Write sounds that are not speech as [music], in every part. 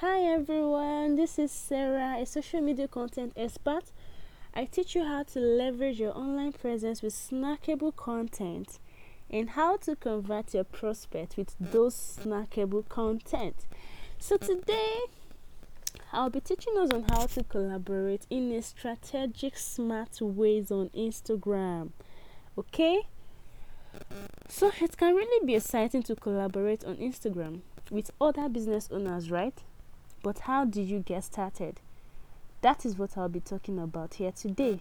Hi everyone, this is Sarah, a social media content expert. I teach you how to leverage your online presence with snackable content and how to convert your prospect with those snackable content. So today I'll be teaching us on how to collaborate in a strategic smart ways on Instagram. Okay? So it can really be exciting to collaborate on Instagram with other business owners, right? But how did you get started? That is what I'll be talking about here today.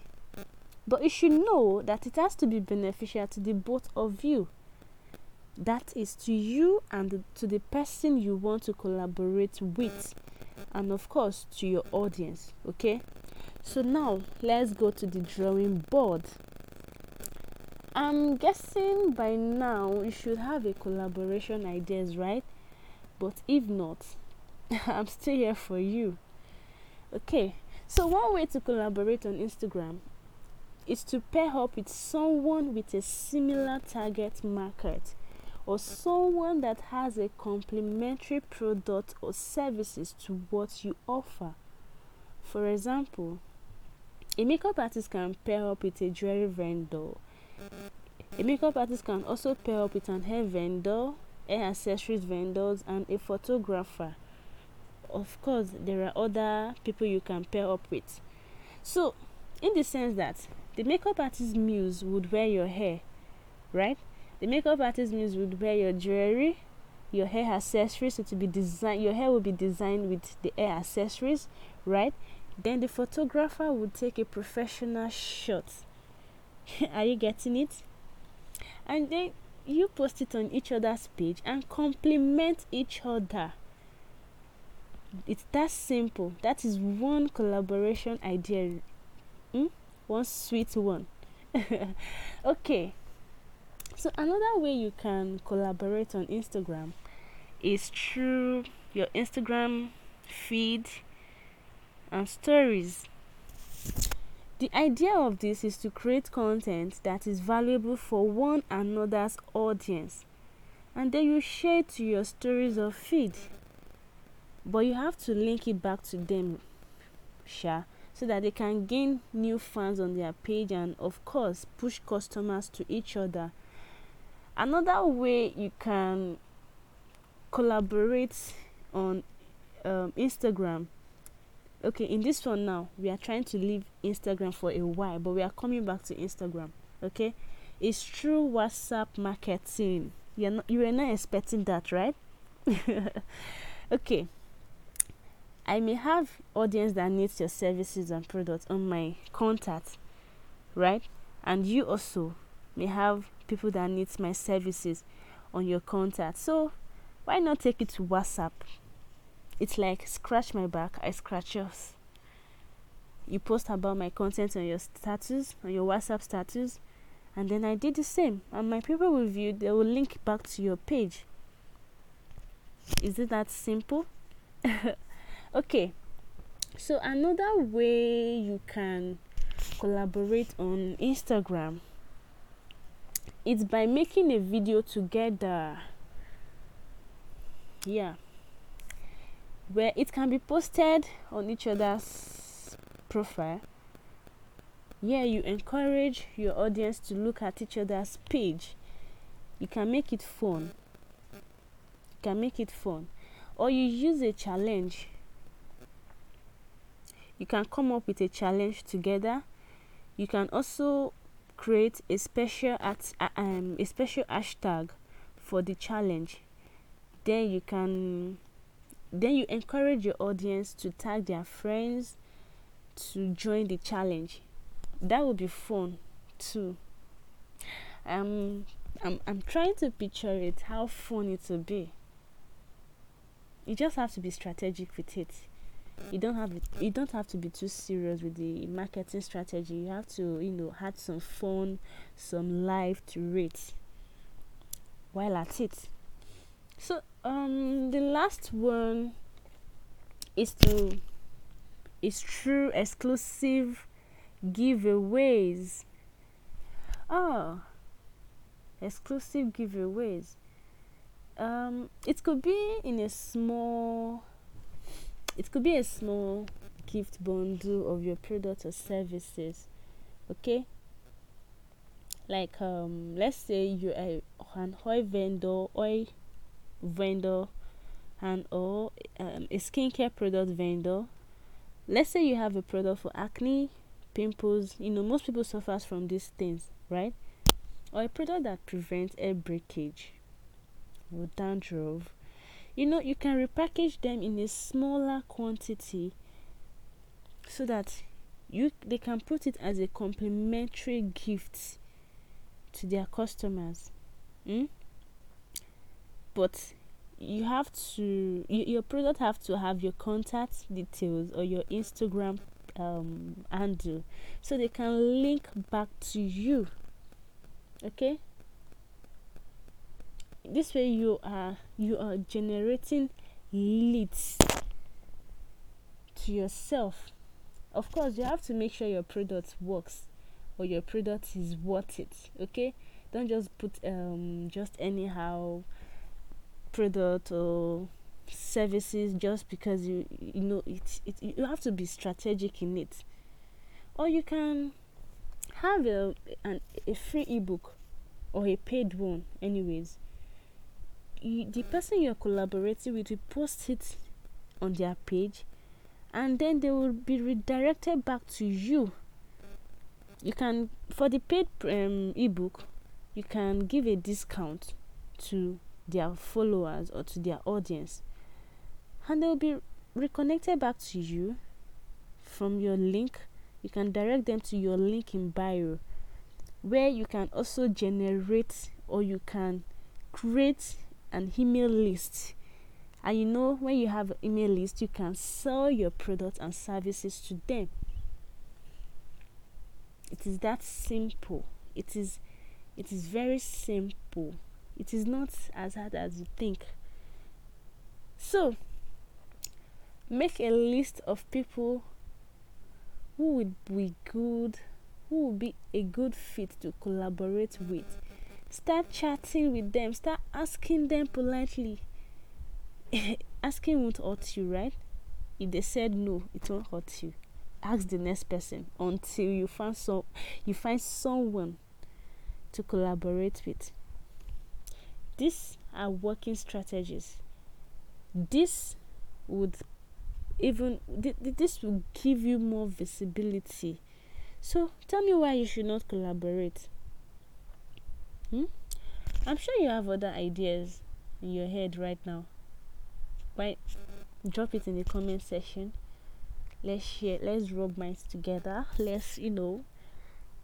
But you should know that it has to be beneficial to the both of you. That is to you and to the person you want to collaborate with, and of course to your audience. Okay, so now let's go to the drawing board. I'm guessing by now you should have a collaboration ideas, right? But if not, [laughs] I'm still here for you. Okay, so one way to collaborate on Instagram is to pair up with someone with a similar target market or someone that has a complementary product or services to what you offer. For example, a makeup artist can pair up with a jewelry vendor. A makeup artist can also pair up with an hair vendor, hair accessories vendors, and a photographer. Of course, there are other people you can pair up with. So, in the sense that the makeup artist muse would wear your hair, right? The makeup artist muse would wear your jewelry, your hair accessories. So to be designed, your hair will be designed with the hair accessories, right? Then the photographer would take a professional shot. [laughs] are you getting it? And then you post it on each other's page and compliment each other. It's that simple. That is one collaboration idea. Hmm? One sweet one. [laughs] okay. So another way you can collaborate on Instagram is through your Instagram feed and stories. The idea of this is to create content that is valuable for one another's audience and then you share to your stories or feed. But you have to link it back to them, Sha, so that they can gain new fans on their page and, of course, push customers to each other. Another way you can collaborate on um, Instagram. Okay in this one now we are trying to leave instagram for a while but we are coming back to instagram okay? It's through whatsapp marketing. You're not you were not expecting that right? [laughs] Okay i may have audience that needs your services and products on my contact right and you also may have people that needs my services on your contact so why not take it to whatsapp it's like scratch my back, I scratch yours. You post about my content on your status, on your WhatsApp status, and then I did the same. And my people will view, they will link back to your page. Is it that simple? [laughs] okay. So another way you can collaborate on Instagram is by making a video together. Yeah where it can be posted on each other's profile. Yeah, you encourage your audience to look at each other's page. You can make it fun. You can make it fun. Or you use a challenge. You can come up with a challenge together. You can also create a special at um, a special hashtag for the challenge. Then you can then you encourage your audience to tag their friends to join the challenge that would be fun too um i'm i'm trying to picture it how fun it will be you just have to be strategic with it you don't have you don't have to be too serious with the marketing strategy you have to you know add some fun some life to it while at it so um the last one is to is true exclusive giveaways. Oh, exclusive giveaways. Um, it could be in a small it could be a small gift bundle of your product or services okay? Like um let's say you're a, an oil vendor oil vendor and or um, a skincare product vendor. Let's say you have a product for acne pimples you know most people suffers from these things right? Or a product that prevents hair breakage or dandruff you know you can repackage them in a smaller quantity so that you they can put it as a complimentary gift to their customers. Mm? but you have to you, your product have to have your contact details or your instagram um, handle so they can link back to you. Okay this way you are you are generating leads to yourself. Of course you have to make sure your product works or your product is worth it okay? Don't just put um just anyhow product or services just because you you know it, it you have to be strategic in it. Or you can have a an, a free ebook or a paid one anyways you, the person you're collaborating with will post it on their page and then they will be redirected back to you. You can for the paid um, ebook you can give a discount to their followers or to their audience and they will be reconnected back to you from your link. You can direct them to your link in bio where you can also generate or you can create an email list. And you know when you have an email list you can sell your products and services to them. It is that simple. It is it is very simple. It is not as hard as you think. So make a list of people who would be good who would be a good fit to collaborate with start chatting with them. Start asking them politely. [laughs] Asking won't hurt you right? If they said no it won't hurt you. Ask the next person until you find so you find someone to collaborate with. These are working strategies. This would even th- this will give you more visibility. So tell me why you should not collaborate hmm? i'm sure you have other ideas in your head right now. Why drop it in the comment section. Let's share let's rub minds together. Let's you know.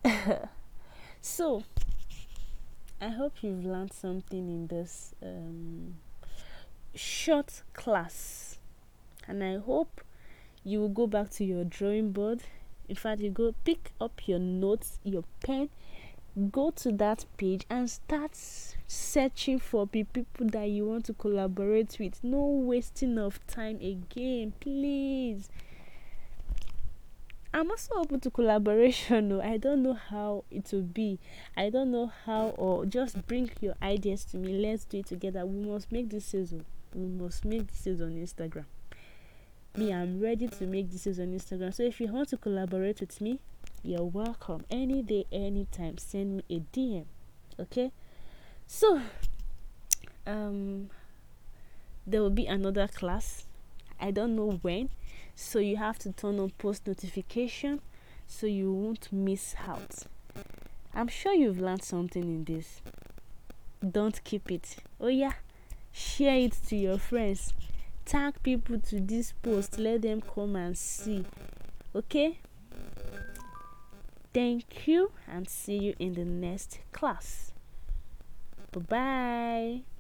[laughs] So i hope you've learned something in this um, short class. And i hope you will go back to your drawing board. In fact you go pick up your notes your pen go to that page and start searching for people that you want to collaborate with no wasting of time again please I'm also open to collaboration. [laughs] No, I don't know how it will be. I don't know how, or just bring your ideas to me. Let's do it together. We must make this season. We must make this season on Instagram. Me, I'm ready to make this on Instagram. So if you want to collaborate with me, you're welcome. Any day, anytime. Send me a DM. Okay. So, um, there will be another class. I don't know when so you have to turn on post notification so you won't miss out i'm sure you've learned something in this don't keep it oh yeah share it to your friends tag people to this post let them come and see okay thank you and see you in the next class. Bye bye